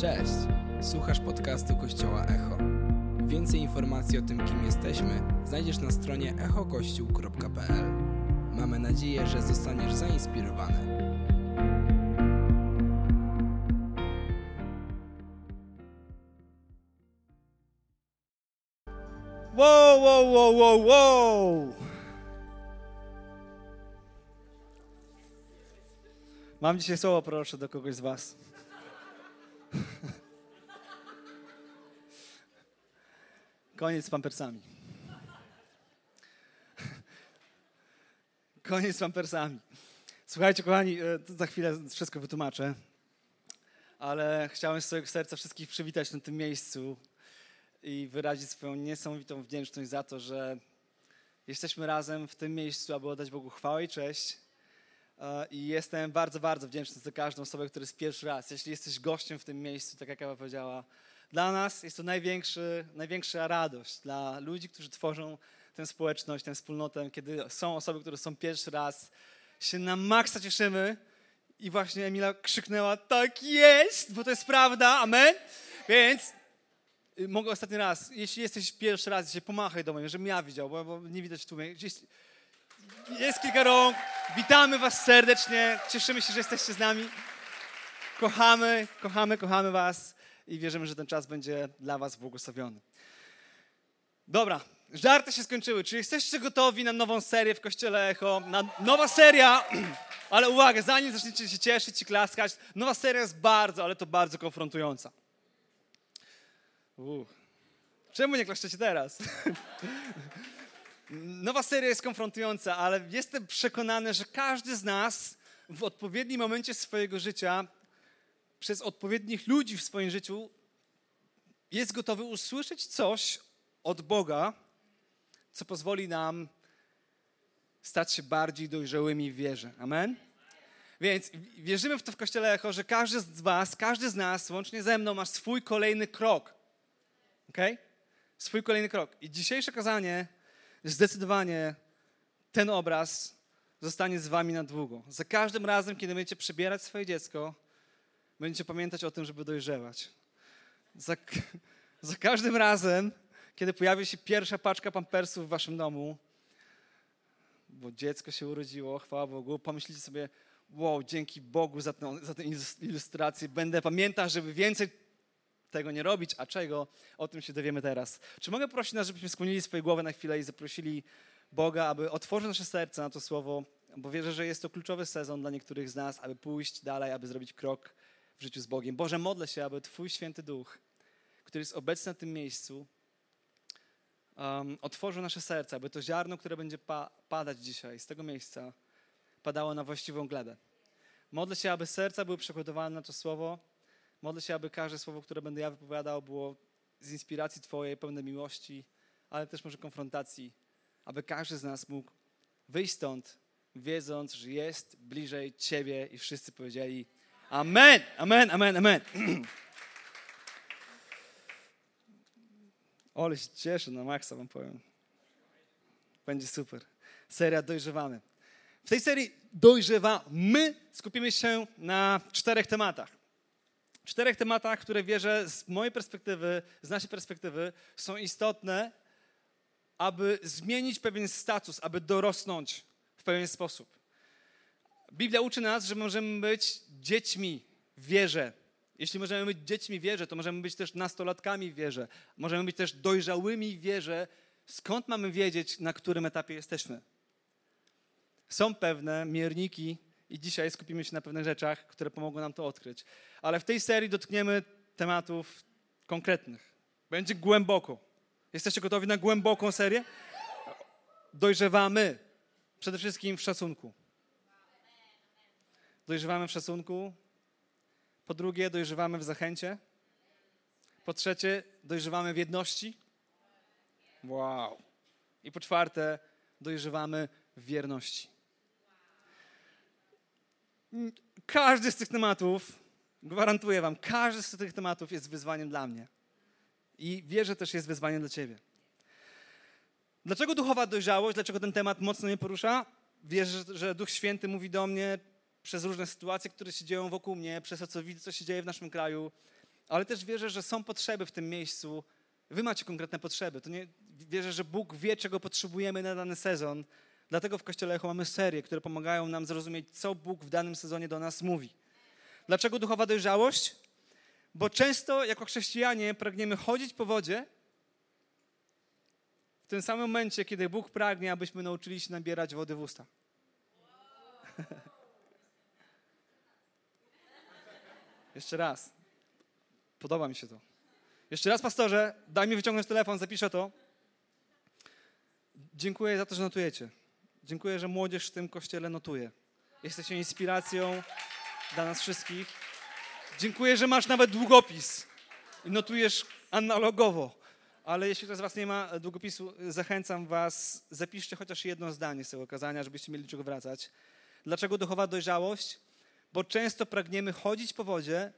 Cześć! Słuchasz podcastu Kościoła Echo. Więcej informacji o tym, kim jesteśmy, znajdziesz na stronie echokościół.pl. Mamy nadzieję, że zostaniesz zainspirowany. Wow, wow, wow, wow, wow! Mam dzisiaj słowo proszę do kogoś z was. Koniec z pampersami. Koniec z pampersami. Słuchajcie, kochani, e, za chwilę wszystko wytłumaczę, ale chciałem z całego serca wszystkich przywitać na tym miejscu i wyrazić swoją niesamowitą wdzięczność za to, że jesteśmy razem w tym miejscu, aby oddać Bogu chwałę i cześć. E, I jestem bardzo, bardzo wdzięczny za każdą osobę, która jest pierwszy raz. Jeśli jesteś gościem w tym miejscu, tak jak Ewa powiedziała, dla nas jest to największy, największa radość. Dla ludzi, którzy tworzą tę społeczność, tę wspólnotę, kiedy są osoby, które są pierwszy raz, się na maksa cieszymy. I właśnie Emila krzyknęła, tak jest, bo to jest prawda, amen. Więc y, mogę ostatni raz, jeśli jesteś pierwszy raz, się pomachaj do mnie, żebym ja widział, bo, bo nie widać w tłumie. Gdzieś, jest kilka rąk. Witamy Was serdecznie. Cieszymy się, że jesteście z nami. Kochamy, kochamy, kochamy Was i wierzymy, że ten czas będzie dla Was błogosławiony. Dobra, żarty się skończyły. Czy jesteście gotowi na nową serię w Kościele Echo? Na nowa seria, ale uwaga, zanim zaczniecie się cieszyć i klaskać, nowa seria jest bardzo, ale to bardzo konfrontująca. Uh. Czemu nie klaszczecie teraz? Nowa seria jest konfrontująca, ale jestem przekonany, że każdy z nas w odpowiednim momencie swojego życia, przez odpowiednich ludzi w swoim życiu, jest gotowy usłyszeć coś od Boga, co pozwoli nam stać się bardziej dojrzałymi w wierze. Amen? Więc wierzymy w to w Kościele Echo, że każdy z Was, każdy z nas, łącznie ze mną, ma swój kolejny krok. Ok? Swój kolejny krok. I dzisiejsze kazanie zdecydowanie ten obraz zostanie z wami na długo. Za każdym razem, kiedy będziecie przebierać swoje dziecko, będziecie pamiętać o tym, żeby dojrzewać. Za, za każdym razem, kiedy pojawi się pierwsza paczka pampersów w waszym domu, bo dziecko się urodziło, chwała Bogu, pomyślicie sobie, wow, dzięki Bogu za tę, za tę ilustrację, będę pamiętać, żeby więcej tego nie robić, a czego, o tym się dowiemy teraz. Czy mogę prosić nas, żebyśmy skłonili swoje głowy na chwilę i zaprosili Boga, aby otworzył nasze serce na to słowo, bo wierzę, że jest to kluczowy sezon dla niektórych z nas, aby pójść dalej, aby zrobić krok w życiu z Bogiem. Boże, modlę się, aby Twój święty duch, który jest obecny na tym miejscu, um, otworzył nasze serce, aby to ziarno, które będzie pa padać dzisiaj z tego miejsca, padało na właściwą glebę. Modlę się, aby serca były przygotowane na to słowo, Modlę się, aby każde słowo, które będę ja wypowiadał, było z inspiracji Twojej, pełne miłości, ale też może konfrontacji, aby każdy z nas mógł wyjść stąd, wiedząc, że jest bliżej Ciebie i wszyscy powiedzieli Amen, amen, amen, amen. Ole się cieszę, na maksa wam powiem. Będzie super. Seria Dojrzewamy. W tej serii Dojrzewamy skupimy się na czterech tematach czterech tematach, które wierzę z mojej perspektywy, z naszej perspektywy są istotne, aby zmienić pewien status, aby dorosnąć w pewien sposób. Biblia uczy nas, że możemy być dziećmi w wierze. Jeśli możemy być dziećmi w wierze, to możemy być też nastolatkami w wierze. Możemy być też dojrzałymi w wierze. Skąd mamy wiedzieć, na którym etapie jesteśmy? Są pewne mierniki, i dzisiaj skupimy się na pewnych rzeczach, które pomogą nam to odkryć. Ale w tej serii dotkniemy tematów konkretnych. Będzie głęboko. Jesteście gotowi na głęboką serię? Dojrzewamy przede wszystkim w szacunku. Dojrzewamy w szacunku. Po drugie, dojrzewamy w zachęcie. Po trzecie, dojrzewamy w jedności. Wow. I po czwarte, dojrzewamy w wierności. Każdy z tych tematów, gwarantuję Wam, każdy z tych tematów jest wyzwaniem dla mnie. I wierzę też jest wyzwaniem dla Ciebie. Dlaczego duchowa dojrzałość? Dlaczego ten temat mocno mnie porusza? Wierzę, że Duch Święty mówi do mnie przez różne sytuacje, które się dzieją wokół mnie, przez to, co widzę, co się dzieje w naszym kraju, ale też wierzę, że są potrzeby w tym miejscu. Wy macie konkretne potrzeby. To nie, wierzę, że Bóg wie, czego potrzebujemy na dany sezon. Dlatego w Kościele Echo mamy serie, które pomagają nam zrozumieć, co Bóg w danym sezonie do nas mówi. Dlaczego duchowa dojrzałość? Bo często jako chrześcijanie pragniemy chodzić po wodzie, w tym samym momencie, kiedy Bóg pragnie, abyśmy nauczyli się nabierać wody w usta. Jeszcze raz. Podoba mi się to. Jeszcze raz, pastorze, daj mi wyciągnąć telefon, zapiszę to. Dziękuję za to, że notujecie. Dziękuję, że młodzież w tym kościele notuje. Jesteście inspiracją dla nas wszystkich. Dziękuję, że masz nawet długopis i notujesz analogowo. Ale jeśli ktoś z Was nie ma długopisu, zachęcam Was, zapiszcie chociaż jedno zdanie z tego kazania, żebyście mieli czego wracać. Dlaczego duchowa dojrzałość? Bo często pragniemy chodzić po wodzie,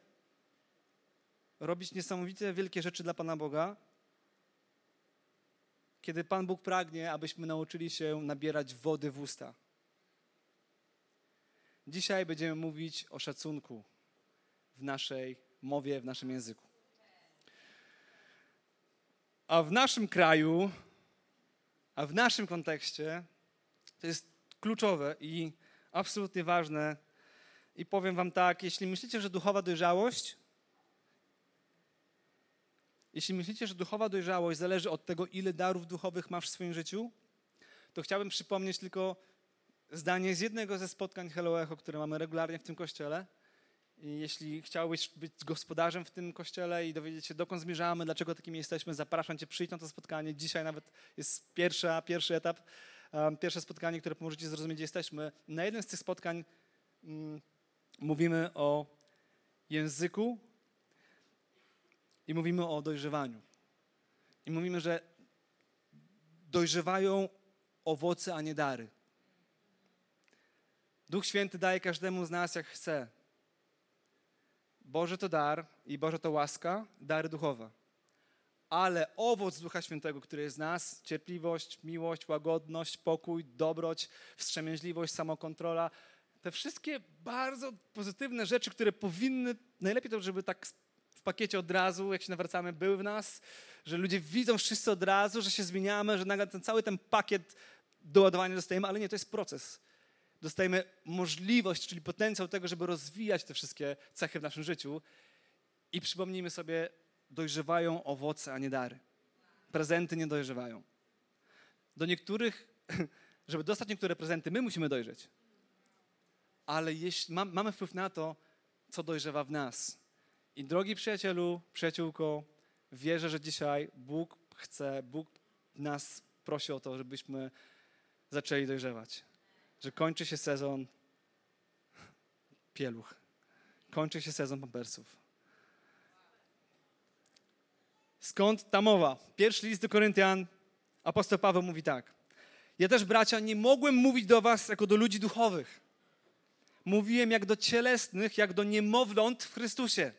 robić niesamowite wielkie rzeczy dla Pana Boga, kiedy Pan Bóg pragnie, abyśmy nauczyli się nabierać wody w usta. Dzisiaj będziemy mówić o szacunku w naszej mowie, w naszym języku. A w naszym kraju, a w naszym kontekście to jest kluczowe i absolutnie ważne. I powiem Wam tak, jeśli myślicie, że duchowa dojrzałość, jeśli myślicie, że duchowa dojrzałość zależy od tego, ile darów duchowych masz w swoim życiu, to chciałbym przypomnieć tylko zdanie z jednego ze spotkań Hello Echo, które mamy regularnie w tym kościele. I jeśli chciałbyś być gospodarzem w tym kościele i dowiedzieć się, dokąd zmierzamy, dlaczego takimi jesteśmy, zapraszam Cię, przyjść na to spotkanie. Dzisiaj nawet jest pierwsza, pierwszy etap, um, pierwsze spotkanie, które pomoże Ci zrozumieć, gdzie jesteśmy. Na jednym z tych spotkań um, mówimy o języku i mówimy o dojrzewaniu. I mówimy, że dojrzewają owoce, a nie dary. Duch Święty daje każdemu z nas jak chce. Boże to dar i Boże to łaska, dary duchowe. Ale owoc Ducha Świętego, który jest z nas, cierpliwość, miłość, łagodność, pokój, dobroć, wstrzemięźliwość, samokontrola, te wszystkie bardzo pozytywne rzeczy, które powinny, najlepiej to, żeby tak w pakiecie od razu, jak się nawracamy, były w nas, że ludzie widzą wszyscy od razu, że się zmieniamy, że nagle ten cały ten pakiet doładowania dostajemy, ale nie, to jest proces dostajemy możliwość, czyli potencjał tego, żeby rozwijać te wszystkie cechy w naszym życiu. I przypomnijmy sobie, dojrzewają owoce, a nie dary. Prezenty nie dojrzewają. Do niektórych, żeby dostać niektóre prezenty, my musimy dojrzeć. Ale jeśli ma, mamy wpływ na to, co dojrzewa w nas. I drogi przyjacielu, przyjaciółko, wierzę, że dzisiaj Bóg chce, Bóg nas prosi o to, żebyśmy zaczęli dojrzewać że kończy się sezon pieluch. Kończy się sezon pampersów. Skąd ta mowa? Pierwszy list do Koryntian, apostoł Paweł mówi tak. Ja też, bracia, nie mogłem mówić do was jako do ludzi duchowych. Mówiłem jak do cielesnych, jak do niemowląt w Chrystusie.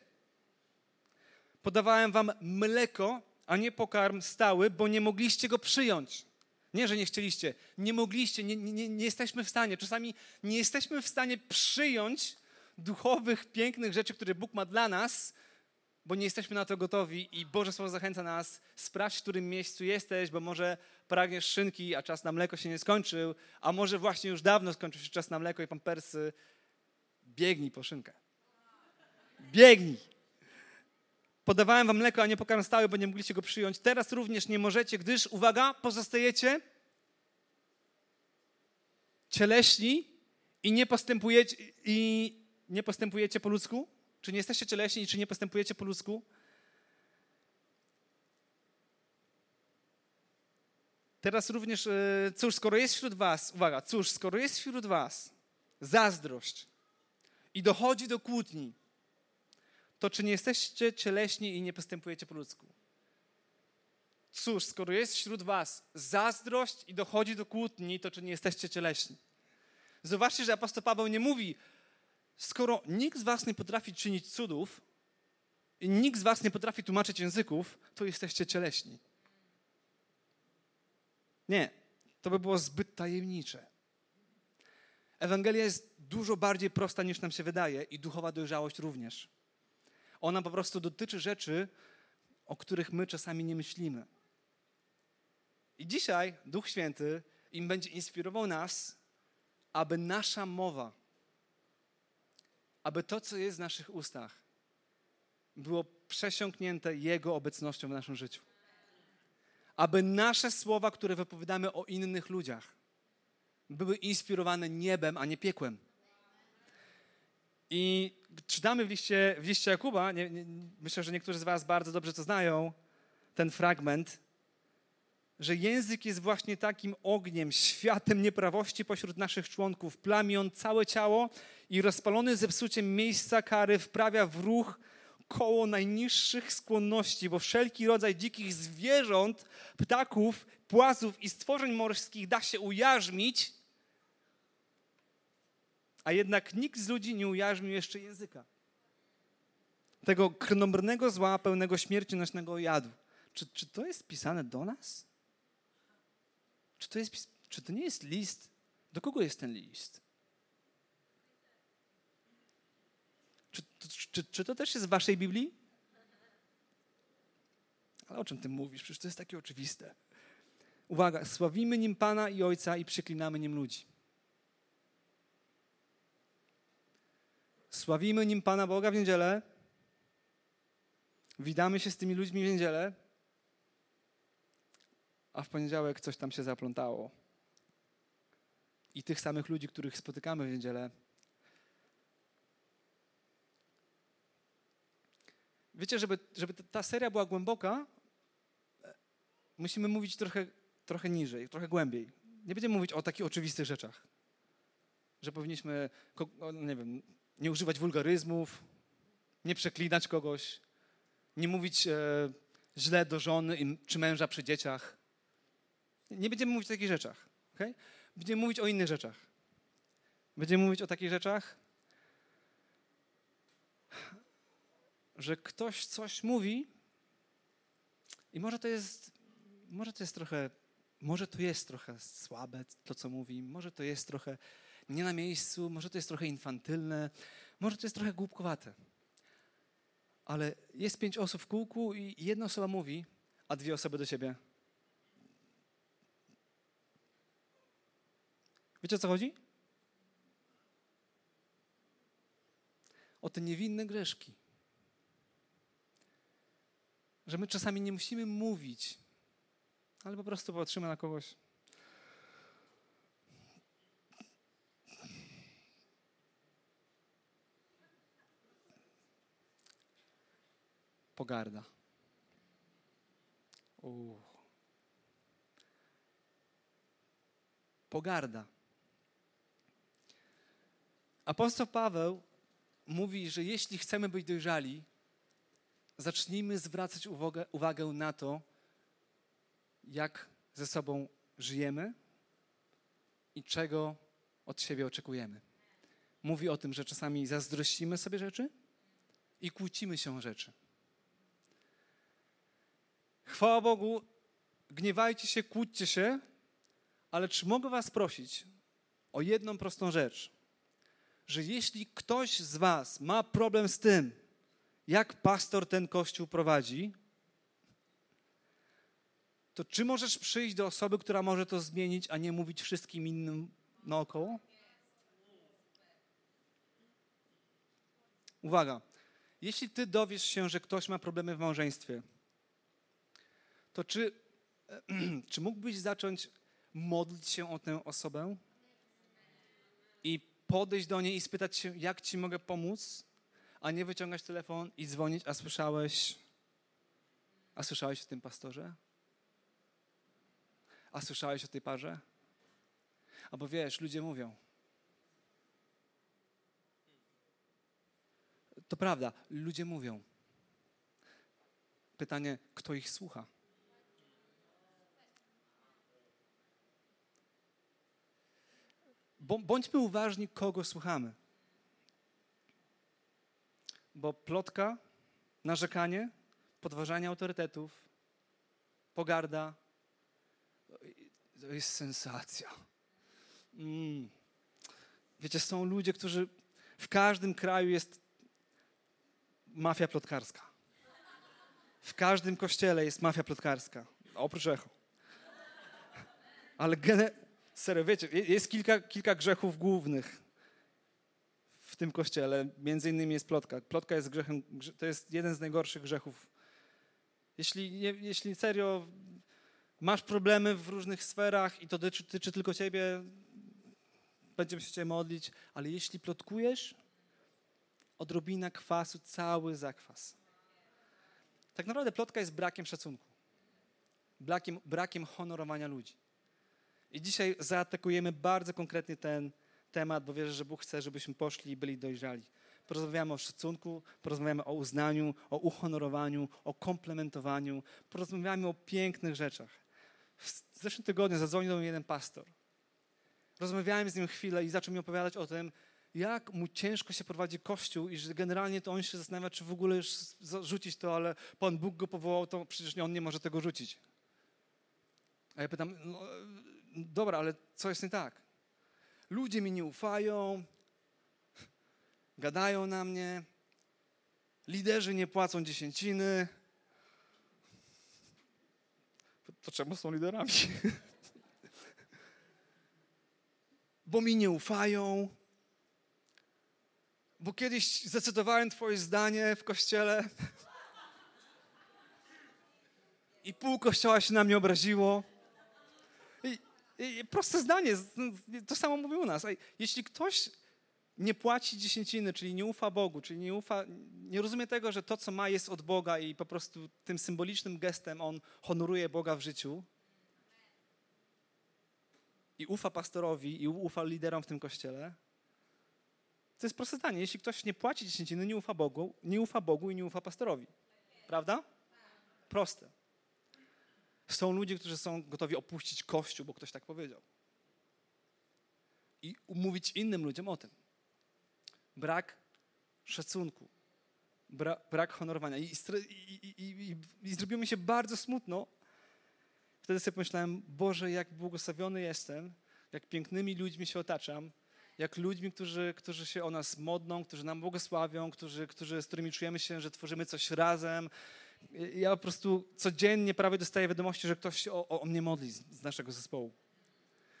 Podawałem wam mleko, a nie pokarm stały, bo nie mogliście go przyjąć. Nie, że nie chcieliście, nie mogliście, nie, nie, nie jesteśmy w stanie. Czasami nie jesteśmy w stanie przyjąć duchowych, pięknych rzeczy, które Bóg ma dla nas, bo nie jesteśmy na to gotowi i Boże Słowo zachęca nas, sprawdź, w którym miejscu jesteś, bo może pragniesz szynki, a czas na mleko się nie skończył, a może właśnie już dawno skończył się czas na mleko i pampersy. Biegnij po szynkę. Biegnij. Podawałem wam mleko, a nie pokarm stały, bo nie mogliście go przyjąć. Teraz również nie możecie, gdyż, uwaga, pozostajecie cieleśni i nie postępujecie, i nie postępujecie po ludzku? Czy nie jesteście cieleśni i czy nie postępujecie po ludzku? Teraz również, e, cóż, skoro jest wśród was, uwaga, cóż, skoro jest wśród was zazdrość i dochodzi do kłótni, to czy nie jesteście cieleśni i nie postępujecie po ludzku? Cóż, skoro jest wśród was zazdrość i dochodzi do kłótni, to czy nie jesteście cieleśni? Zobaczcie, że apostoł Paweł nie mówi, skoro nikt z was nie potrafi czynić cudów i nikt z was nie potrafi tłumaczyć języków, to jesteście cieleśni. Nie, to by było zbyt tajemnicze. Ewangelia jest dużo bardziej prosta niż nam się wydaje i duchowa dojrzałość również. Ona po prostu dotyczy rzeczy, o których my czasami nie myślimy. I dzisiaj Duch Święty im będzie inspirował nas, aby nasza mowa, aby to, co jest w naszych ustach, było przesiąknięte Jego obecnością w naszym życiu. Aby nasze słowa, które wypowiadamy o innych ludziach, były inspirowane niebem, a nie piekłem. I czytamy w liście, w liście Jakuba, nie, nie, myślę, że niektórzy z Was bardzo dobrze to znają, ten fragment, że język jest właśnie takim ogniem, światem nieprawości pośród naszych członków. Plami on całe ciało i rozpalony zepsuciem miejsca kary wprawia w ruch koło najniższych skłonności, bo wszelki rodzaj dzikich zwierząt, ptaków, płazów i stworzeń morskich da się ujarzmić, a jednak nikt z ludzi nie ujarzmił jeszcze języka. Tego krnąbrnego zła, pełnego śmierci nośnego jadu. Czy, czy to jest pisane do nas? Czy to, jest, czy to nie jest list? Do kogo jest ten list? Czy, czy, czy to też jest w waszej Biblii? Ale o czym ty mówisz? Przecież to jest takie oczywiste. Uwaga, sławimy nim Pana i Ojca i przeklinamy nim ludzi. Sławimy nim Pana Boga w niedzielę. Witamy się z tymi ludźmi w niedzielę. A w poniedziałek coś tam się zaplątało. I tych samych ludzi, których spotykamy w niedzielę, Wiecie, żeby, żeby ta seria była głęboka, musimy mówić trochę, trochę niżej, trochę głębiej. Nie będziemy mówić o takich oczywistych rzeczach. Że powinniśmy, nie wiem, nie używać wulgaryzmów, nie przeklinać kogoś, nie mówić e, źle do żony czy męża przy dzieciach. Nie będziemy mówić o takich rzeczach. Okay? Będziemy mówić o innych rzeczach. Będziemy mówić o takich rzeczach, że ktoś coś mówi i może to jest, może to jest trochę, może to jest trochę słabe to, co mówi, może to jest trochę nie na miejscu, może to jest trochę infantylne, może to jest trochę głupkowate. Ale jest pięć osób w kółku i jedna osoba mówi, a dwie osoby do siebie. Wiecie o co chodzi? O te niewinne grzeszki że my czasami nie musimy mówić, ale po prostu patrzymy na kogoś. Pogarda. Uuu. Pogarda. Apostoł Paweł mówi, że jeśli chcemy być dojrzali, zacznijmy zwracać uwagę, uwagę na to, jak ze sobą żyjemy i czego od siebie oczekujemy. Mówi o tym, że czasami zazdrościmy sobie rzeczy i kłócimy się o rzeczy. Chwała Bogu, gniewajcie się, kłóćcie się, ale czy mogę Was prosić o jedną prostą rzecz? Że jeśli ktoś z Was ma problem z tym, jak pastor ten kościół prowadzi, to czy możesz przyjść do osoby, która może to zmienić, a nie mówić wszystkim innym naokoło? Uwaga, jeśli ty dowiesz się, że ktoś ma problemy w małżeństwie, to czy, czy mógłbyś zacząć modlić się o tę osobę i podejść do niej i spytać się, jak ci mogę pomóc? a nie wyciągać telefon i dzwonić, a słyszałeś, a słyszałeś o tym pastorze? A słyszałeś o tej parze? Albo wiesz, ludzie mówią. To prawda, ludzie mówią. Pytanie, kto ich słucha? Bądźmy uważni, kogo słuchamy. Bo plotka, narzekanie, podważanie autorytetów, pogarda to jest sensacja. Mm. Wiecie, są ludzie, którzy w każdym kraju jest mafia plotkarska. W każdym kościele jest mafia plotkarska, oprócz echo. Ale gene... serio, wiecie, jest kilka, kilka grzechów głównych w tym kościele. Między innymi jest plotka. Plotka jest grzechem, to jest jeden z najgorszych grzechów. Jeśli, jeśli serio masz problemy w różnych sferach i to dotyczy tylko ciebie, będziemy się cię modlić, ale jeśli plotkujesz, odrobina kwasu, cały zakwas. Tak naprawdę plotka jest brakiem szacunku, brakiem, brakiem honorowania ludzi. I dzisiaj zaatakujemy bardzo konkretnie ten temat, bo wierzę, że Bóg chce, żebyśmy poszli i byli dojrzali. Porozmawiamy o szacunku, porozmawiamy o uznaniu, o uhonorowaniu, o komplementowaniu, porozmawiamy o pięknych rzeczach. W zeszłym tygodniu zadzwonił do mnie jeden pastor. Rozmawiałem z nim chwilę i zaczął mi opowiadać o tym, jak mu ciężko się prowadzi Kościół i że generalnie to on się zastanawia, czy w ogóle już rzucić to, ale Pan Bóg go powołał, to przecież on nie może tego rzucić. A ja pytam, no, dobra, ale co jest nie tak? Ludzie mi nie ufają, gadają na mnie, liderzy nie płacą dziesięciny. To czemu są liderami? Bo mi nie ufają. Bo kiedyś zdecydowałem Twoje zdanie w kościele i pół kościoła się na mnie obraziło. Proste zdanie, to samo mówił u nas. Jeśli ktoś nie płaci dziesięciny, czyli nie ufa Bogu, czyli nie ufa, nie rozumie tego, że to, co ma, jest od Boga i po prostu tym symbolicznym gestem on honoruje Boga w życiu i ufa pastorowi i ufa liderom w tym kościele, to jest proste zdanie. Jeśli ktoś nie płaci dziesięciny, nie ufa Bogu, nie ufa Bogu i nie ufa pastorowi. Prawda? Proste. Są ludzie, którzy są gotowi opuścić Kościół, bo ktoś tak powiedział. I umówić innym ludziom o tym brak szacunku, bra, brak honorowania. I, i, i, I zrobiło mi się bardzo smutno. Wtedy sobie pomyślałem, Boże, jak błogosławiony jestem, jak pięknymi ludźmi się otaczam, jak ludźmi, którzy, którzy się o nas modlą, którzy nam błogosławią, którzy, którzy, z którymi czujemy się, że tworzymy coś razem. Ja po prostu codziennie prawie dostaję wiadomości, że ktoś o, o mnie modli z, z naszego zespołu.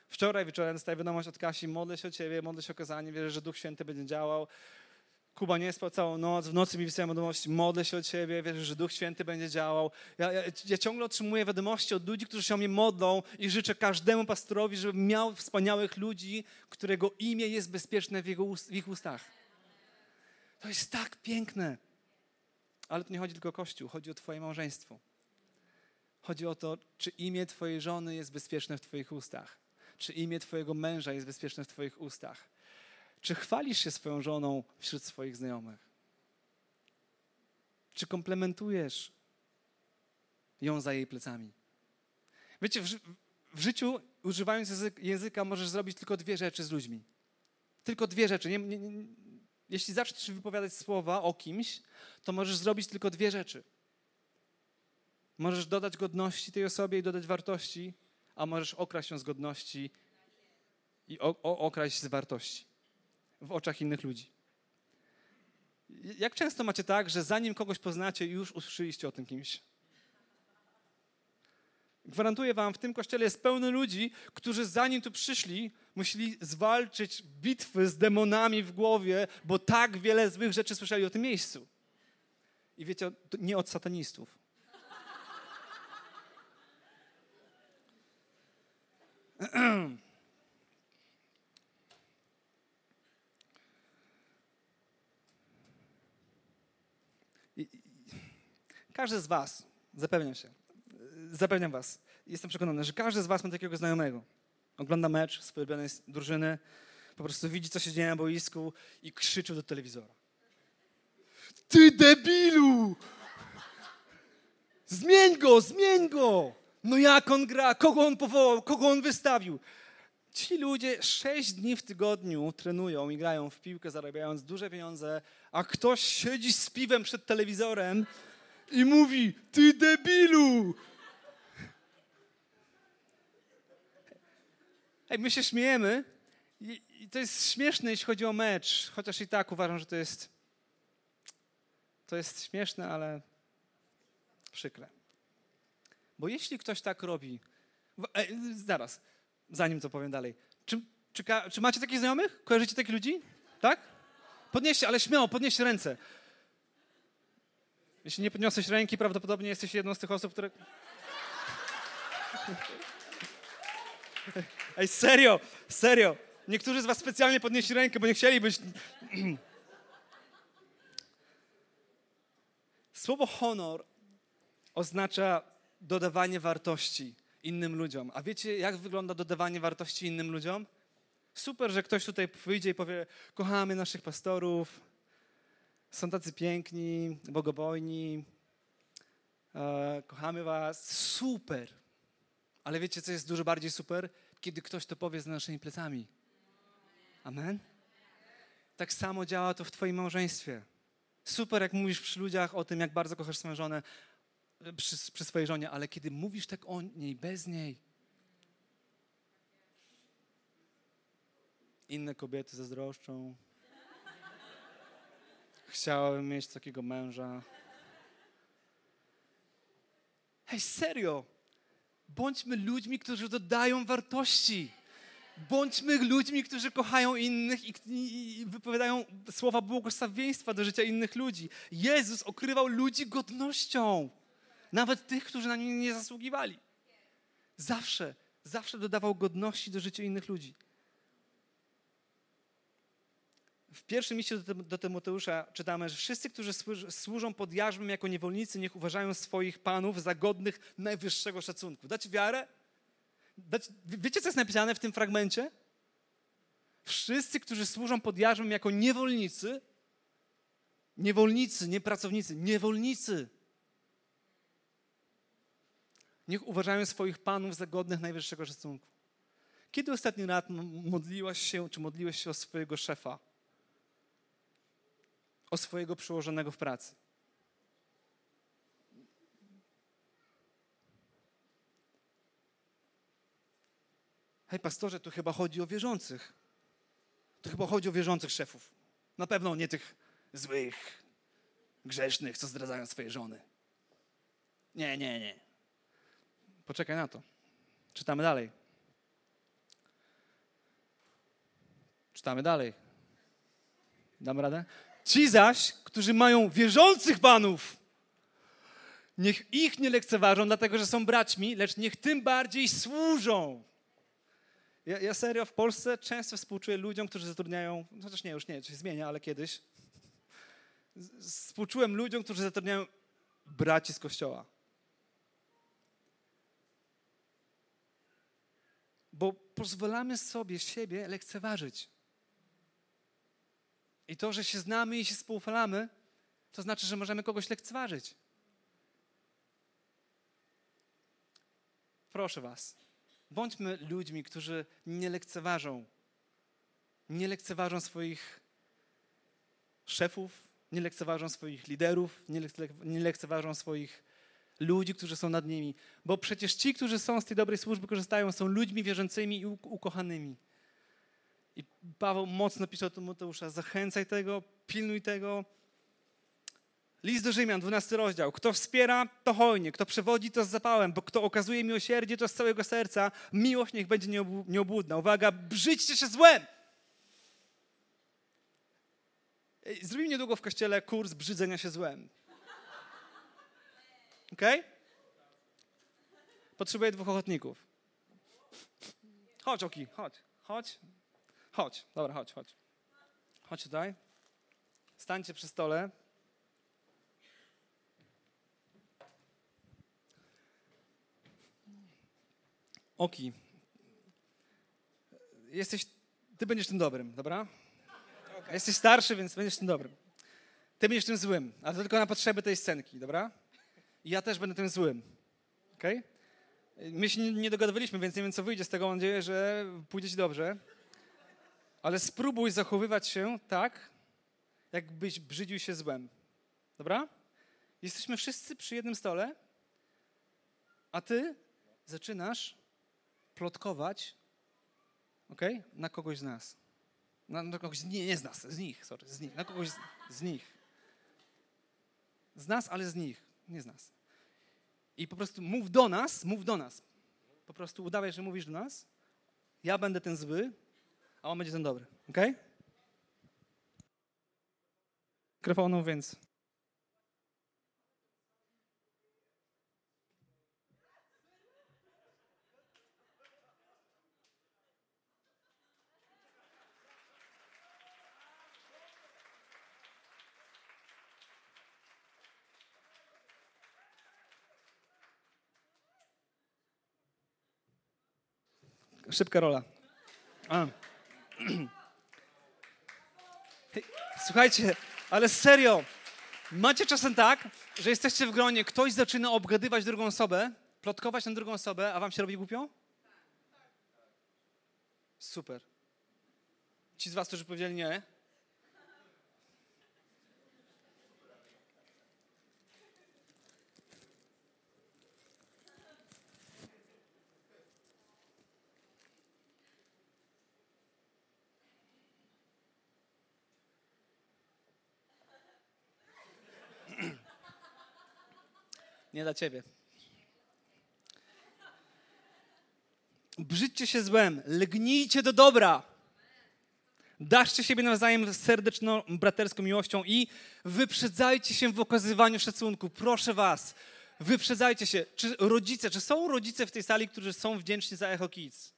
Wczoraj wieczorem dostaję wiadomość od Kasi, modlę się o Ciebie, modlę się o kazanie, wierzę, że Duch Święty będzie działał. Kuba nie spał całą noc, w nocy mi wysyła wiadomości, modlę się o Ciebie, wierzę, że Duch Święty będzie działał. Ja, ja, ja, ciągle otrzymuję wiadomości od ludzi, którzy się o mnie modlą i życzę każdemu pastorowi, żeby miał wspaniałych ludzi, którego imię jest bezpieczne w, jego, w ich ustach. To jest tak piękne. Ale to nie chodzi tylko o Kościół, chodzi o Twoje małżeństwo. Chodzi o to, czy imię Twojej żony jest bezpieczne w Twoich ustach. Czy imię Twojego męża jest bezpieczne w Twoich ustach? Czy chwalisz się swoją żoną wśród swoich znajomych? Czy komplementujesz ją za jej plecami? Wiecie, w, w życiu, używając język, języka, możesz zrobić tylko dwie rzeczy z ludźmi. Tylko dwie rzeczy. Nie, nie, jeśli zaczniesz wypowiadać słowa o kimś, to możesz zrobić tylko dwie rzeczy. Możesz dodać godności tej osobie i dodać wartości, a możesz okraść ją z godności i o, o, okraść z wartości w oczach innych ludzi. Jak często macie tak, że zanim kogoś poznacie, już usłyszeliście o tym kimś? Gwarantuję wam, w tym kościele jest pełno ludzi, którzy zanim tu przyszli, musieli zwalczyć bitwy z demonami w głowie, bo tak wiele złych rzeczy słyszeli o tym miejscu. I wiecie, nie od satanistów. Każdy z Was, zapewniam się, zapewniam Was, jestem przekonany, że każdy z Was ma takiego znajomego. Ogląda mecz swojej ulubionej drużyny, po prostu widzi, co się dzieje na boisku i krzyczy do telewizora. Ty debilu! Zmień go, zmień go! No jak on gra, kogo on powołał, kogo on wystawił? Ci ludzie sześć dni w tygodniu trenują i grają w piłkę, zarabiając duże pieniądze, a ktoś siedzi z piwem przed telewizorem i mówi: Ty debilu! Hej, my się śmiejemy i, to jest śmieszne, jeśli chodzi o mecz, chociaż i tak uważam, że to jest To jest śmieszne, ale przykre. Bo jeśli ktoś tak robi, e, zaraz, zanim to powiem dalej, czy, czy, czy macie takich znajomych? Kojarzycie takich ludzi? Tak? Podnieście, ale śmiało, podnieście ręce. Jeśli nie podniosłeś ręki, prawdopodobnie jesteś jedną z tych osób, które... Ej, serio, serio. Niektórzy z was specjalnie podnieśli rękę, bo nie chcieli być... Słowo honor oznacza dodawanie wartości innym ludziom. A wiecie, jak wygląda dodawanie wartości innym ludziom? Super, że ktoś tutaj wyjdzie i powie: Kochamy naszych pastorów, są tacy piękni, bogobojni, e, kochamy Was. Super. Ale wiecie, co jest dużo bardziej super? Kiedy ktoś to powie z naszymi plecami. Amen? Tak samo działa to w Twoim małżeństwie. Super, jak mówisz przy ludziach o tym, jak bardzo kochasz swoją żonę, przy, przy swojej żonie, ale kiedy mówisz tak o niej, bez niej, inne kobiety zazdroszczą. Chciałem mieć takiego męża. Hej, serio! Bądźmy ludźmi, którzy dodają wartości. Bądźmy ludźmi, którzy kochają innych i, wypowiadają słowa błogosławieństwa do życia innych ludzi. Jezus okrywał ludzi godnością. Nawet tych, którzy na nie nie zasługiwali. Zawsze, zawsze dodawał godności do życia innych ludzi. W pierwszym liście do Tymoteusza czytamy, że wszyscy, którzy służą pod jarzmem jako niewolnicy, niech uważają swoich panów za godnych najwyższego szacunku. Dać wiarę? Dać, wiecie, co jest napisane w tym fragmencie? Wszyscy, którzy służą pod jarzmem jako niewolnicy, niewolnicy, nie pracownicy, niewolnicy, niech uważają swoich panów za godnych najwyższego szacunku. Kiedy ostatni raz modliłaś się, czy modliłeś się o swojego szefa? O swojego przełożonego w pracy? Hej, pastorze, tu chyba chodzi o wierzących. To chyba chodzi o wierzących szefów. Na pewno nie tych złych, grzesznych, co zdradzają swoje żony. Nie, nie, nie. Poczekaj na to. Czytamy dalej. Czytamy dalej. Dam radę? Ci zaś, którzy mają wierzących panów, niech ich nie lekceważą, dlatego że są braćmi, lecz niech tym bardziej służą. Ja, ja serio w Polsce często współczuję ludziom, którzy zatrudniają, chociaż nie, już nie, to się zmienia, ale kiedyś. Współczułem ludziom, którzy zatrudniają braci z kościoła. bo pozwalamy sobie siebie lekceważyć. I to, że się znamy i się spoufalamy, to znaczy, że możemy kogoś lekceważyć. Proszę Was, bądźmy ludźmi, którzy nie lekceważą. Nie lekceważą swoich szefów, nie lekceważą swoich liderów, nie lekceważą swoich ludzi, którzy są nad nimi. Bo przecież ci, którzy są z tej dobrej służby, korzystają, są ludźmi wierzącymi i ukochanymi. I Paweł mocno pisze o Tymoteusza, zachęcaj tego, pilnuj tego. List do Rzymian, 12 rozdział. Kto wspiera, to hojnie. Kto przewodzi, to z zapałem. Bo kto okazuje miłosierdzie, to z całego serca. Miłość niech będzie nieobłudna. Uwaga, brzydźcie się złem! Zrobimy niedługo w kościele kurs brzydzenia się złem. Ok? Potrzebuję dwóch ochotników. Chodź, Oki, chodź, chodź. Chodź, dobra, chodź, chodź. Chodź tutaj. Stańcie przy stole. Oki, jesteś, ty będziesz tym dobrym, dobra? Okay. Jesteś starszy, więc będziesz tym dobrym. Ty będziesz tym złym, ale to tylko na potrzeby tej scenki, dobra? I ja też będę tym złym. Okay? My się nie dogadywaliśmy, więc nie wiem, co wyjdzie z tego. Mam nadzieję, że pójdzie ci dobrze. Ale spróbuj zachowywać się tak, jakbyś brzydził się złem. Dobra? Jesteśmy wszyscy przy jednym stole, a ty zaczynasz plotkować okay, na kogoś z nas. Na, na kogoś, nie, nie z nas, z nich, sorry, z nich, na kogoś z, z nich. Z nas, ale z nich, nie z nas. I po prostu mów do nas, mów do nas. Po prostu udawaj, że mówisz do nas. Ja będę ten zły, a on będzie ten dobry. Ok? Mikrofonu, więc. Szybka rola. A. Słuchajcie, ale serio, macie czasem tak, że jesteście w gronie, ktoś zaczyna obgadywać drugą osobę, plotkować na drugą osobę, a wam się robi głupio? Super. Ci z was, którzy powiedzieli nie, nie dla ciebie. Brzydźcie się złem, lgnijcie do dobra. Daszcie siebie nawzajem serdeczną, braterską miłością i wyprzedzajcie się w okazywaniu szacunku. Proszę was, wyprzedzajcie się. Czy rodzice, czy są rodzice w tej sali, którzy są wdzięczni za Echo Kids?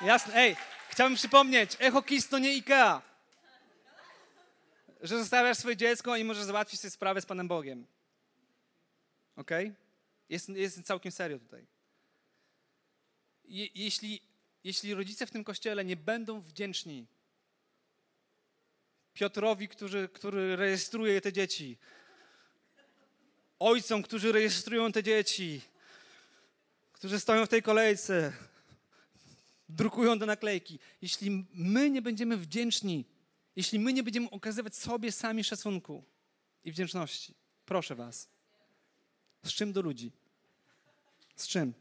Jasne, ej, Chciałbym przypomnieć, Echo Kiss to nie Ikea. Że zostawiasz swoje dziecko i możesz załatwić sobie sprawę z Panem Bogiem. Ok? Jest, jest całkiem serio tutaj. Je, jeśli, jeśli rodzice w tym kościele nie będą wdzięczni Piotrowi, który, który rejestruje te dzieci, ojcom, którzy rejestrują te dzieci, którzy stoją w tej kolejce, drukują te naklejki. Jeśli my nie będziemy wdzięczni, jeśli my nie będziemy okazywać sobie sami szacunku i wdzięczności, proszę Was, z czym do ludzi? Z czym?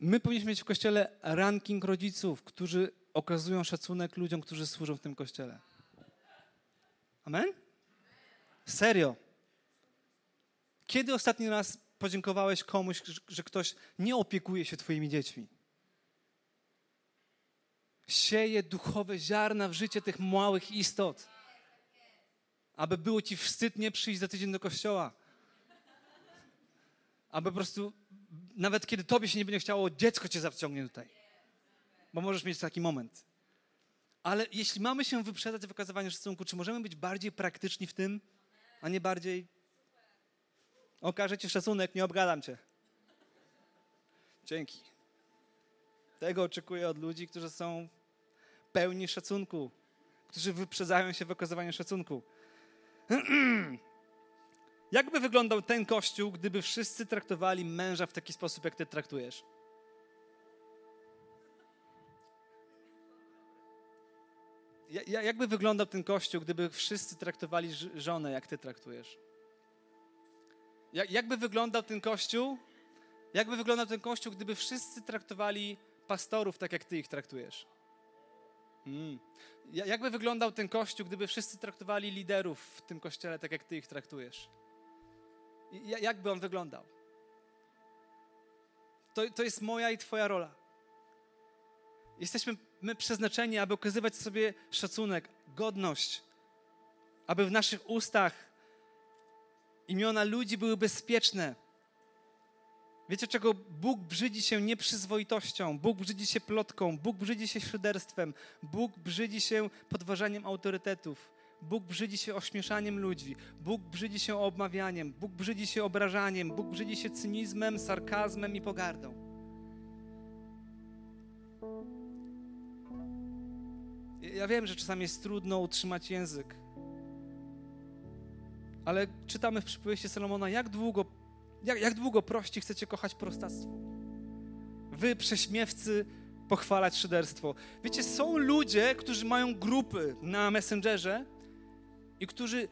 My powinniśmy mieć w kościele ranking rodziców, którzy okazują szacunek ludziom, którzy służą w tym kościele. Amen? Serio. Kiedy ostatni raz podziękowałeś komuś, że ktoś nie opiekuje się Twoimi dziećmi. Sieje duchowe ziarna w życie tych małych istot, aby było Ci wstyd nie przyjść za tydzień do kościoła. Aby po prostu, nawet kiedy Tobie się nie będzie chciało, dziecko Cię zaciągnie tutaj. Bo możesz mieć taki moment. Ale jeśli mamy się wyprzedzać w wykazywaniu szacunku, czy możemy być bardziej praktyczni w tym, a nie bardziej Okażę ci szacunek, nie obgadam cię. Dzięki. Tego oczekuję od ludzi, którzy są pełni szacunku, którzy wyprzedzają się w okazywaniu szacunku. Jakby wyglądał ten kościół, gdyby wszyscy traktowali męża w taki sposób, jak ty traktujesz? Jakby wyglądał ten kościół, gdyby wszyscy traktowali żonę, jak ty traktujesz? Jak, jakby wyglądał ten kościół? Jakby wyglądał ten kościół, gdyby wszyscy traktowali pastorów tak, jak ty ich traktujesz? Mm. Jakby wyglądał ten kościół, gdyby wszyscy traktowali liderów w tym kościele tak, jak ty ich traktujesz? Jakby on wyglądał? To, to jest moja i twoja rola. Jesteśmy my przeznaczeni, aby okazywać sobie szacunek, godność, aby w naszych ustach imiona ludzi były bezpieczne. Wiecie, czego Bóg brzydzi się nieprzyzwoitością, Bóg brzydzi się plotką, Bóg brzydzi się szyderstwem, Bóg brzydzi się podważaniem autorytetów, Bóg brzydzi się ośmieszaniem ludzi, Bóg brzydzi się obmawianiem, Bóg brzydzi się obrażaniem, Bóg brzydzi się cynizmem, sarkazmem i pogardą. Ja wiem, że czasami jest trudno utrzymać język, ale czytamy w przypowieści Salomona, jak długo, jak, jak długo prości chcecie kochać prostactwo. Wy, prześmiewcy, pochwalać szyderstwo. Wiecie, są ludzie, którzy mają grupy na Messengerze i którzy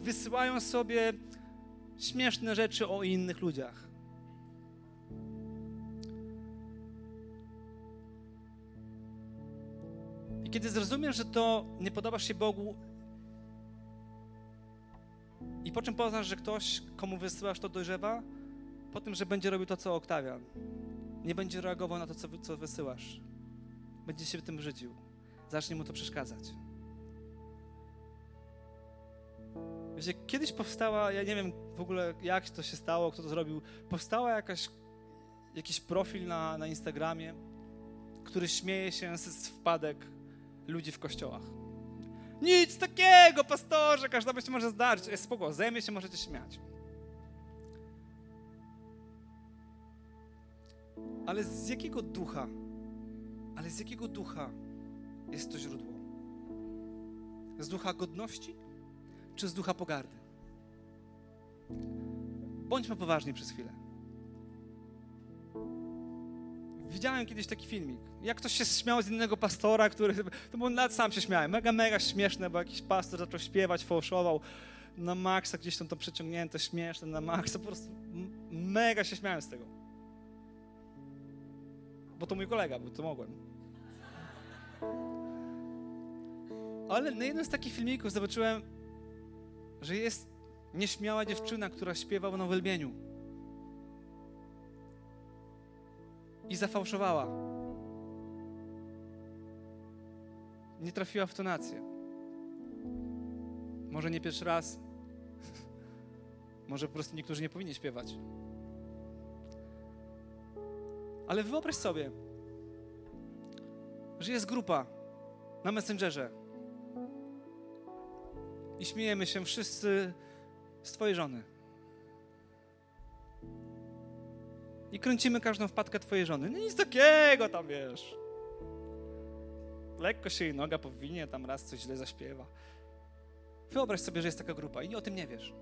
wysyłają sobie śmieszne rzeczy o innych ludziach. I kiedy zrozumiesz, że to nie podobasz się Bogu, i po czym poznasz, że ktoś, komu wysyłasz to dojrzewa, po tym, że będzie robił to, co Oktawian. Nie będzie reagował na to, co, co wysyłasz. Będzie się tym brzydził. Zacznie mu to przeszkadzać. Wiecie, kiedyś powstała, ja nie wiem w ogóle jak to się stało, kto to zrobił, powstała jakaś, jakiś profil na, na Instagramie, który śmieje się z, wpadek ludzi w kościołach. Nic takiego, pastorze, każda się może zdarzyć. Jest spoko, zajmie się, możecie śmiać. Ale z jakiego ducha, ale z jakiego ducha jest to źródło? Z ducha godności czy z ducha pogardy? Bądźmy poważni przez chwilę. Widziałem kiedyś taki filmik, jak ktoś się śmiał z innego pastora, który, to był nawet sam się śmiałem, mega, mega śmieszne, bo jakiś pastor zaczął śpiewać, fałszował na maksa, gdzieś tam to przeciągnięte, śmieszne na maksa, po prostu mega się śmiałem z tego. Bo to mój kolega, bo to mogłem. Ale na jednym z takich filmików zobaczyłem, że jest nieśmiała dziewczyna, która śpiewa na uwielbieniu. I zafałszowała. Nie trafiła w tonację. Może nie pierwszy raz. Może po prostu niektórzy nie powinni śpiewać. Ale wyobraź sobie, że jest grupa na Messengerze i śmiejemy się wszyscy z Twojej żony. I kręcimy każdą wpadkę Twojej żony. No nic takiego tam, wiesz. Lekko się jej noga powinie, tam raz coś źle zaśpiewa. Wyobraź sobie, że jest taka grupa i o tym nie wiesz.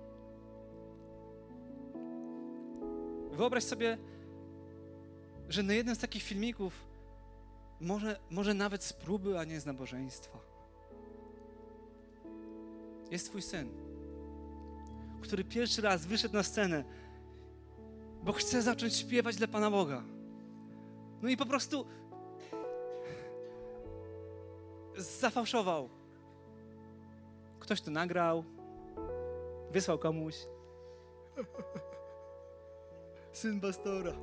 Wyobraź sobie, że na jednym z takich filmików może, może nawet z próby, a nie z nabożeństwa. Jest twój syn, który pierwszy raz wyszedł na scenę, bo chce zacząć śpiewać dla Pana Boga. No i po prostu zafałszował. Ktoś to nagrał, wysłał komuś. Syn pastora.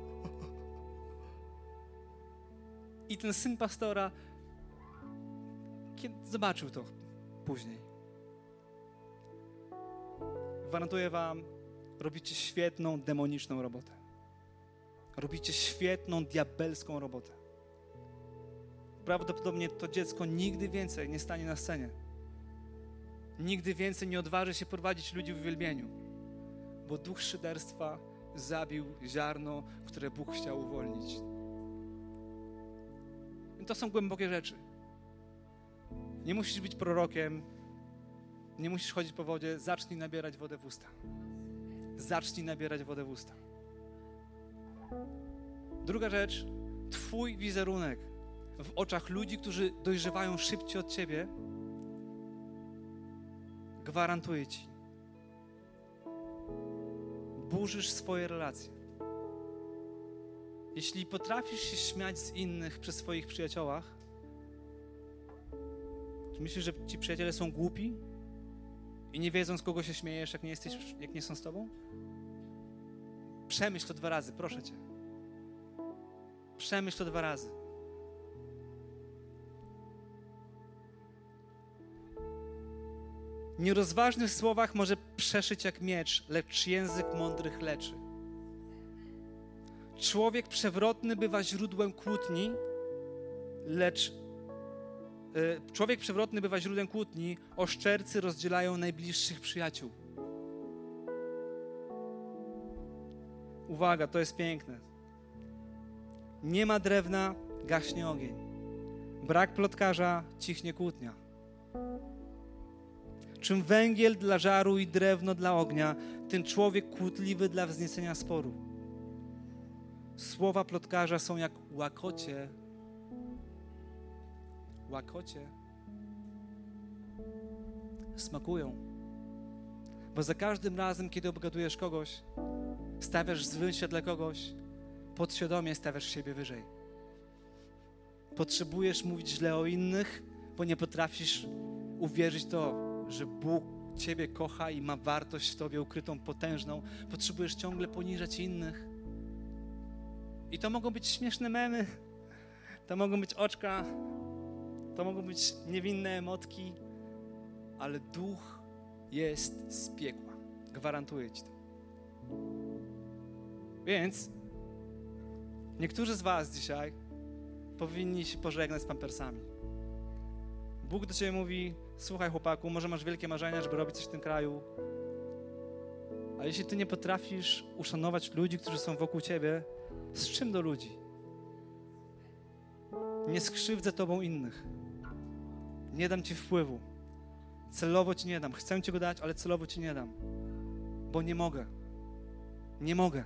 I ten syn pastora kiedy zobaczył to później. Gwarantuję wam, robicie świetną demoniczną robotę. Robicie świetną diabelską robotę. Prawdopodobnie to dziecko nigdy więcej nie stanie na scenie. Nigdy więcej nie odważy się prowadzić ludzi w uwielbieniu, bo duch szyderstwa zabił ziarno, które Bóg chciał uwolnić. I to są głębokie rzeczy. Nie musisz być prorokiem, nie musisz chodzić po wodzie, zacznij nabierać wodę w usta. Zacznij nabierać wodę w usta. Druga rzecz, Twój wizerunek w oczach ludzi, którzy dojrzewają szybciej od Ciebie, gwarantuję Ci, burzysz swoje relacje. Jeśli potrafisz się śmiać z innych przy swoich przyjaciołach, czy myślisz, że ci przyjaciele są głupi i nie wiedzą, z kogo się śmiejesz, jak nie, jesteś, jak nie są z tobą? Przemyśl to dwa razy, proszę cię. Przemyśl to dwa razy. Nierozważny w słowach może przeszyć jak miecz, lecz język mądrych leczy. Człowiek przewrotny bywa źródłem kłótni, lecz człowiek przewrotny bywa źródłem kłótni, oszczercy rozdzielają najbliższych przyjaciół. Uwaga, to jest piękne. Nie ma drewna, gaśnie ogień. Brak plotkarza, cichnie kłótnia. Czym węgiel dla żaru i drewno dla ognia, ten człowiek kłótliwy dla wzniecenia sporu. Słowa plotkarza są jak łakocie. Łakocie. Smakują. Bo za każdym razem, kiedy obgadujesz kogoś, stawiasz złym świetle kogoś, podświadomie stawiasz siebie wyżej. Potrzebujesz mówić źle o innych, bo nie potrafisz uwierzyć to, że Bóg Ciebie kocha i ma wartość w Tobie ukrytą, potężną. Potrzebujesz ciągle poniżać innych. I to mogą być śmieszne memy, to mogą być oczka, to mogą być niewinne emotki, ale duch jest z piekła. Gwarantuję Ci to. Więc niektórzy z Was dzisiaj powinni się pożegnać z pampersami. Bóg do Ciebie mówi, słuchaj chłopaku, może masz wielkie marzenia, żeby robić coś w tym kraju, ale jeśli Ty nie potrafisz uszanować ludzi, którzy są wokół Ciebie, z czym do ludzi? Nie skrzywdzę Tobą innych. Nie dam Ci wpływu. Celowo Ci nie dam. Chcę Ci go dać, ale celowo Ci nie dam. Bo nie mogę. Nie mogę.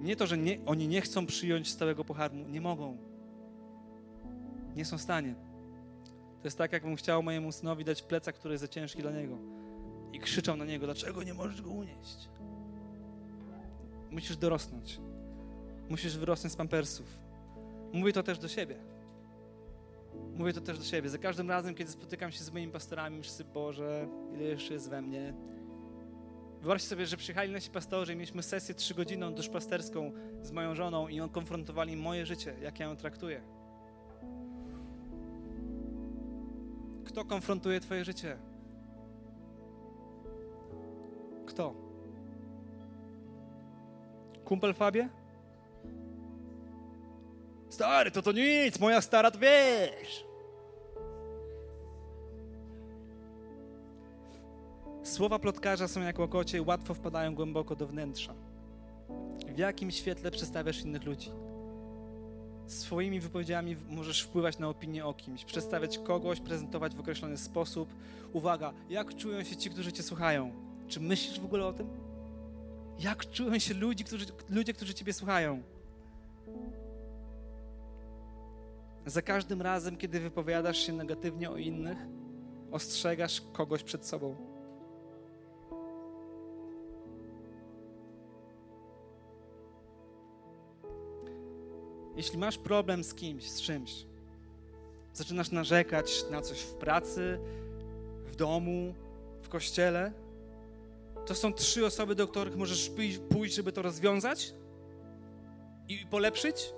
Nie to, że nie, oni nie chcą przyjąć stałego pokarmu. Nie mogą. Nie są w stanie. To jest tak, jakbym chciał mojemu synowi dać plecak, który jest za ciężki dla niego. I krzyczał na niego, dlaczego nie możesz go unieść? Musisz dorosnąć. Musisz wyrosnąć z pampersów. Mówię to też do siebie. Mówię to też do siebie. Za każdym razem, kiedy spotykam się z moimi pastorami, myślę Boże, ile jeszcze jest we mnie. Wyobraźcie sobie, że przyjechali nasi pastorzy i mieliśmy sesję trzygodzinną duszpasterską z moją żoną i on konfrontowali moje życie, jak ja ją traktuję. Kto konfrontuje twoje życie? Kto? Kumpel Fabie? Stary, to to nic, moja stara to wiesz. Słowa plotkarza są jak łokocie i łatwo wpadają głęboko do wnętrza. W jakim świetle przedstawiasz innych ludzi? Swoimi wypowiedziami możesz wpływać na opinię o kimś, przedstawiać kogoś, prezentować w określony sposób. Uwaga, jak czują się ci, którzy cię słuchają? Czy myślisz w ogóle o tym? Jak czują się ludzie, którzy, ludzie, którzy ciebie słuchają? Za każdym razem, kiedy wypowiadasz się negatywnie o innych, ostrzegasz kogoś przed sobą. Jeśli masz problem z kimś, z czymś, zaczynasz narzekać na coś w pracy, w domu, w kościele, to są trzy osoby, do których możesz pójść, żeby to rozwiązać i polepszyć,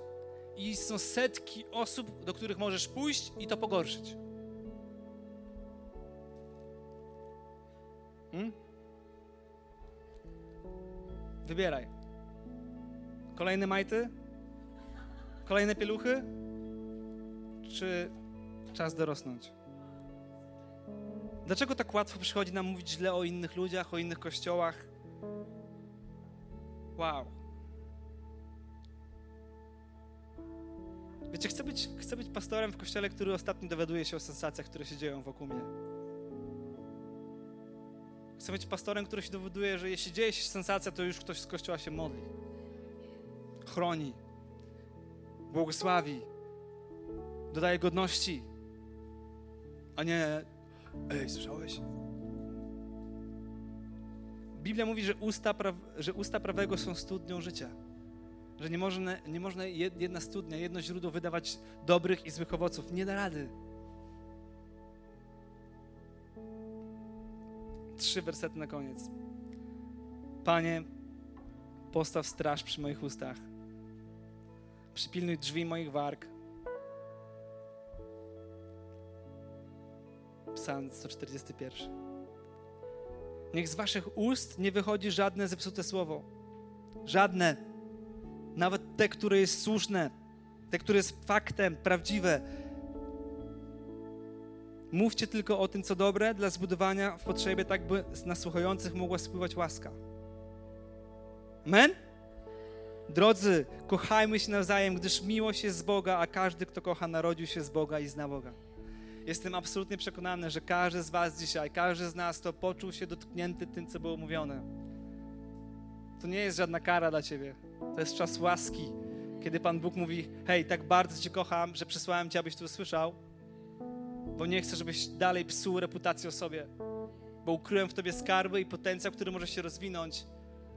i są setki osób, do których możesz pójść i to pogorszyć. Hmm? Wybieraj. Kolejne majty? Kolejne pieluchy? Czy czas dorosnąć? Dlaczego tak łatwo przychodzi nam mówić źle o innych ludziach, o innych kościołach? Wow. Wiecie, chcę być, chcę być pastorem w kościele, który ostatnio dowiaduje się o sensacjach, które się dzieją wokół mnie. Chcę być pastorem, który się dowiaduje, że jeśli dzieje się sensacja, to już ktoś z kościoła się modli. Chroni. Błogosławi. Dodaje godności. A nie, ej, słyszałeś? Biblia mówi, że usta, pra- że usta prawego są studnią życia. Że nie można, nie można jedna studnia, jedno źródło wydawać dobrych i złych owoców. Nie da rady. Trzy wersety na koniec. Panie, postaw straż przy moich ustach. Przypilnuj drzwi moich warg. Psalm 141. Niech z waszych ust nie wychodzi żadne zepsute słowo. Żadne nawet te, które jest słuszne, te, które jest faktem, prawdziwe. Mówcie tylko o tym, co dobre dla zbudowania w potrzebie, tak by z nasłuchających mogła spływać łaska. Amen? Drodzy, kochajmy się nawzajem, gdyż miłość jest z Boga, a każdy, kto kocha, narodził się z Boga i zna Boga. Jestem absolutnie przekonany, że każdy z Was dzisiaj, każdy z nas to poczuł się dotknięty tym, co było mówione. To nie jest żadna kara dla Ciebie. To jest czas łaski, kiedy Pan Bóg mówi: Hej, tak bardzo Cię kocham, że przysłałem Cię, abyś tu usłyszał, bo nie chcę, żebyś dalej psuł reputację o sobie, bo ukryłem w Tobie skarby i potencjał, który może się rozwinąć,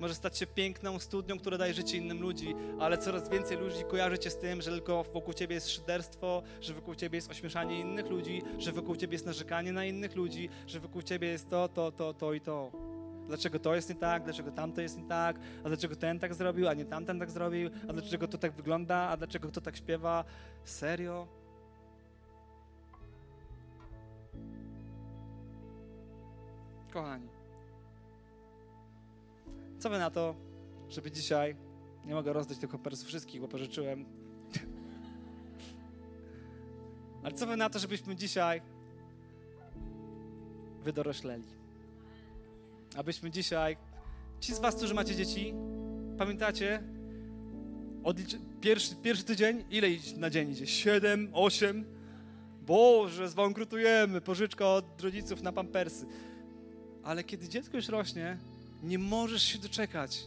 może stać się piękną studnią, która daje życie innym ludzi, ale coraz więcej ludzi kojarzy cię z tym, że tylko wokół ciebie jest szyderstwo, że wokół ciebie jest ośmieszanie innych ludzi, że wokół ciebie jest narzekanie na innych ludzi, że wokół ciebie jest to, to, to, to i to. Dlaczego to jest nie tak, dlaczego tamto jest nie tak, a dlaczego ten tak zrobił, a nie tamten tak zrobił, a dlaczego to tak wygląda, a dlaczego to tak śpiewa. Serio? Kochani, co wy na to, żeby dzisiaj, nie mogę rozdać tych kompersów wszystkich, bo pożyczyłem, ale co wy na to, żebyśmy dzisiaj wydorośleli? Abyśmy dzisiaj, ci z was, którzy macie dzieci, pamiętacie, pierwszy, pierwszy tydzień, ile na dzień idzie? Siedem, osiem? Boże, zbankrutujemy, pożyczka od rodziców na pampersy. Ale kiedy dziecko już rośnie, nie możesz się doczekać.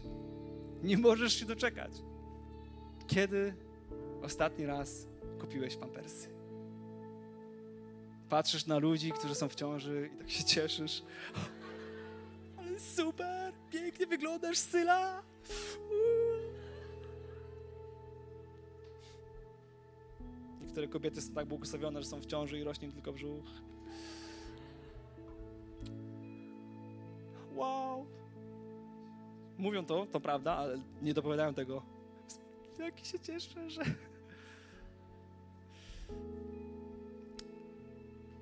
Nie możesz się doczekać. Kiedy ostatni raz kupiłeś pampersy? Patrzysz na ludzi, którzy są w ciąży i tak się cieszysz. Super, pięknie wyglądasz, Syla. Niektóre kobiety są tak błogosławione, że są w ciąży i rośnie tylko brzuch. Wow. Mówią to, to prawda, ale nie dopowiadają tego. Jaki się cieszę, że...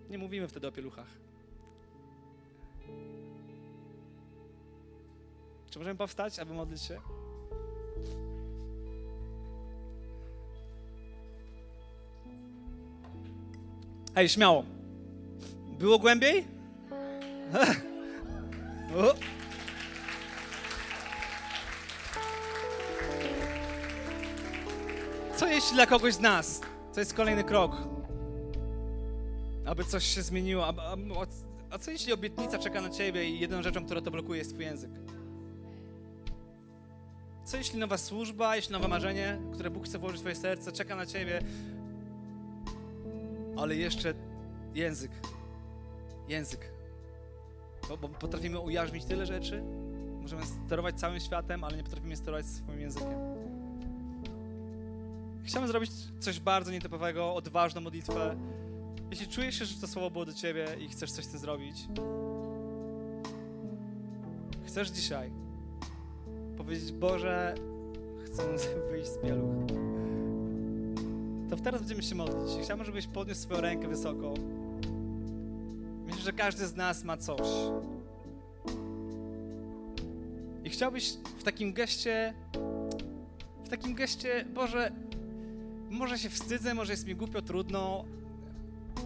Nie mówimy wtedy o pieluchach. Czy możemy powstać, aby modlić się? Ej, śmiało. Było głębiej? Co jeśli dla kogoś z nas to jest kolejny krok, aby coś się zmieniło? A, a, a co jeśli obietnica czeka na ciebie i jedyną rzeczą, która to blokuje, jest twój język? Co jeśli nowa służba, jeśli nowe marzenie, które Bóg chce włożyć w twoje serce, czeka na ciebie, ale jeszcze język, język. Bo, bo potrafimy ujarzmić tyle rzeczy, możemy sterować całym światem, ale nie potrafimy sterować swoim językiem. Chciałbym zrobić coś bardzo nietypowego, odważną modlitwę. Jeśli czujesz się, że to słowo było do ciebie i chcesz coś z tym zrobić, chcesz dzisiaj powiedzieć, Boże, chcę wyjść z pieluch. To teraz będziemy się modlić. Chciałbym, żebyś podniósł swoją rękę wysoko. Myślę, że każdy z nas ma coś. I chciałbyś w takim geście, w takim geście, Boże, może się wstydzę, może jest mi głupio, trudno,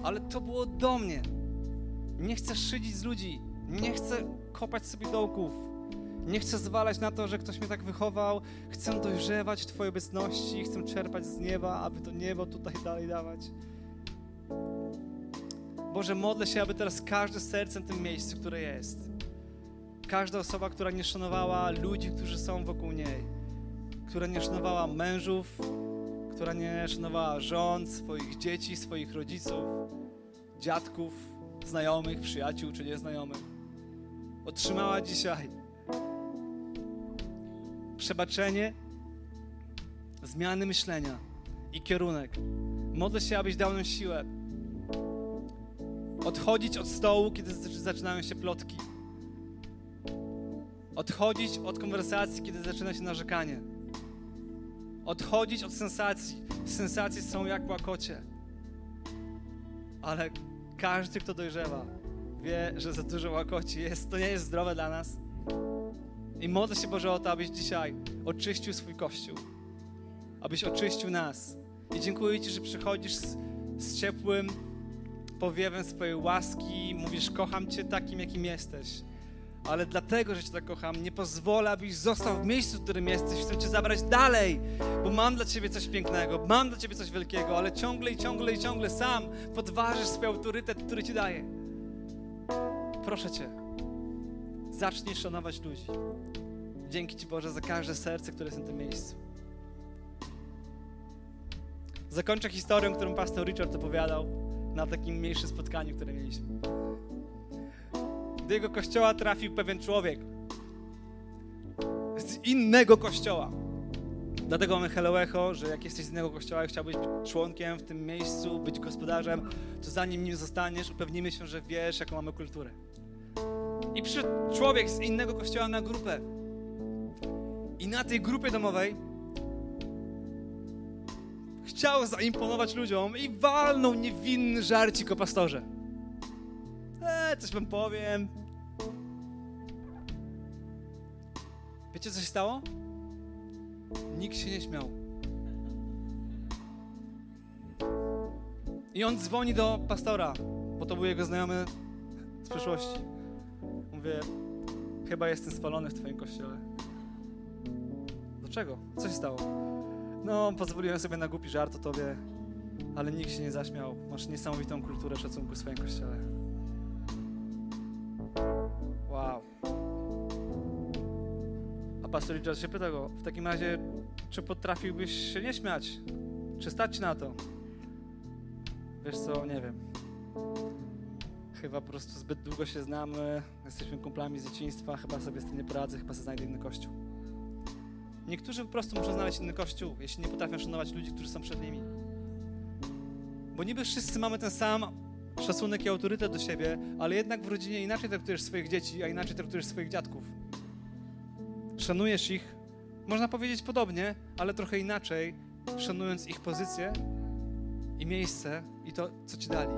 ale to było do mnie. Nie chcę szydzić z ludzi, nie chcę kopać sobie dołków, nie chcę zwalać na to, że ktoś mnie tak wychował. Chcę dojrzewać w Twojej obecności, chcę czerpać z nieba, aby to niebo tutaj dalej dawać. Boże, modlę się, aby teraz każde serce w tym miejscu, które jest, każda osoba, która nie szanowała ludzi, którzy są wokół niej, która nie szanowała mężów, która nie szanowała żon, swoich dzieci, swoich rodziców, dziadków, znajomych, przyjaciół czy nieznajomych, otrzymała dzisiaj przebaczenie, zmiany myślenia i kierunek. Modlę się, abyś dał nam siłę odchodzić od stołu, kiedy zaczynają się plotki. Odchodzić od konwersacji, kiedy zaczyna się narzekanie. Odchodzić od sensacji. Sensacje są jak łakocie. Ale każdy, kto dojrzewa, wie, że za dużo łakoci jest. To nie jest zdrowe dla nas. I modlę się Boże o to, abyś dzisiaj oczyścił swój Kościół. Abyś oczyścił nas. I dziękuję Ci, że przychodzisz z, z ciepłym powiewem swojej łaski. Mówisz, kocham Cię takim, jakim jesteś. Ale dlatego, że Cię tak kocham, nie pozwolę, abyś został w miejscu, w którym jesteś. Chcę Cię zabrać dalej, bo mam dla Ciebie coś pięknego, mam dla Ciebie coś wielkiego, ale ciągle i ciągle i ciągle sam podważysz swój autorytet, który Ci daje. Proszę Cię, zacznij szanować ludzi. Dzięki Ci Boże za każde serce, które jest w tym miejscu. Zakończę historią, którą pastor Richard opowiadał na takim mniejszym spotkaniu, które mieliśmy. Do jego kościoła trafił pewien człowiek innego kościoła. Dlatego mamy Hello że jak jesteś z innego kościoła i chciałbyś być członkiem w tym miejscu, być gospodarzem, to zanim nim zostaniesz, upewnimy się, że wiesz, jaką mamy kulturę. I przyszedł człowiek z innego kościoła na grupę. I na tej grupie domowej chciał zaimponować ludziom i walnął niewinny żarcik o pastorze. Eee, coś wam powiem. Wiecie, co się stało? Nikt się nie śmiał. I on dzwoni do pastora, bo to był jego znajomy z przeszłości. Mówię, chyba jestem spalony w twoim kościele. Dlaczego? Co się stało? No, pozwoliłem sobie na głupi żart o tobie, ale nikt się nie zaśmiał. Masz niesamowitą kulturę szacunku w swoim kościele. Wow. A pastor Richard się pyta go, w takim razie, czy potrafiłbyś się nie śmiać? Czy stać na to? Wiesz co, nie wiem. Chyba po prostu zbyt długo się znamy, jesteśmy kumplami z dzieciństwa, chyba sobie z tym nie poradzę, chyba sobie znajdę inny kościół. Niektórzy po prostu muszą znaleźć inny kościół, jeśli nie potrafią szanować ludzi, którzy są przed nimi. Bo niby wszyscy mamy ten sam szacunek i autorytet do siebie, ale jednak w rodzinie inaczej traktujesz swoich dzieci, a inaczej traktujesz swoich dziadków. Szanujesz ich, można powiedzieć podobnie, ale trochę inaczej, szanując ich pozycję i miejsce i to, co ci dali.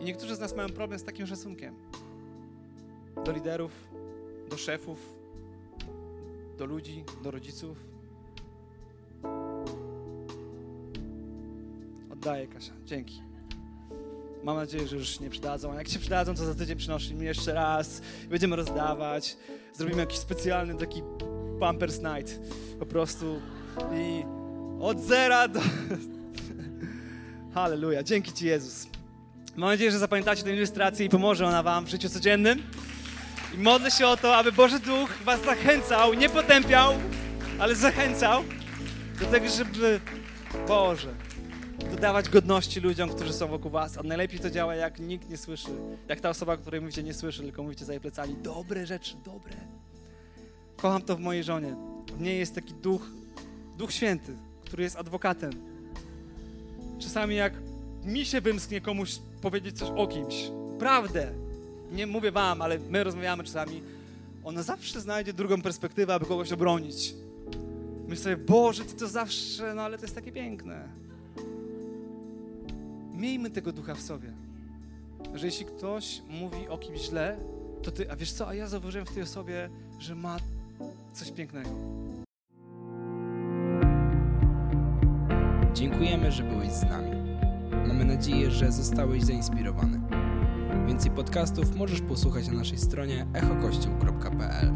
I niektórzy z nas mają problem z takim szacunkiem. Do liderów, do szefów, do ludzi, do rodziców. Oddaję, Kasia. Dzięki. Mam nadzieję, że już nie przydadzą. A jak się przydadzą, to za tydzień przynoszę mi jeszcze raz. Będziemy rozdawać. Zrobimy jakiś specjalny taki Pampers Night. Po prostu. I od zera do... Halleluja. Dzięki Ci, Jezus. Mam nadzieję, że zapamiętacie tę ilustrację i pomoże ona Wam w życiu codziennym. I modlę się o to, aby Boży Duch Was zachęcał, nie potępiał, ale zachęcał do tego, żeby, Boże, dodawać godności ludziom, którzy są wokół Was. A najlepiej to działa, jak nikt nie słyszy. Jak ta osoba, której mówicie, nie słyszy, tylko mówicie za jej plecami. Dobre rzeczy, dobre. Kocham to w mojej żonie. W niej jest taki duch, duch święty, który jest adwokatem. Czasami jak mi się wymsknie komuś powiedzieć coś o kimś, prawdę, nie mówię wam, ale my rozmawiamy czasami, ona zawsze znajdzie drugą perspektywę, aby kogoś obronić. Myślę sobie, Boże, ty to zawsze, no ale to jest takie piękne. Miejmy tego ducha w sobie. Że jeśli ktoś mówi o kimś źle, to ty, a wiesz co, a ja zauważyłem w tej osobie, że ma coś pięknego. Dziękujemy, że byłeś z nami. Mamy nadzieję, że zostałeś zainspirowany. Więcej podcastów możesz posłuchać na naszej stronie echokościół.pl.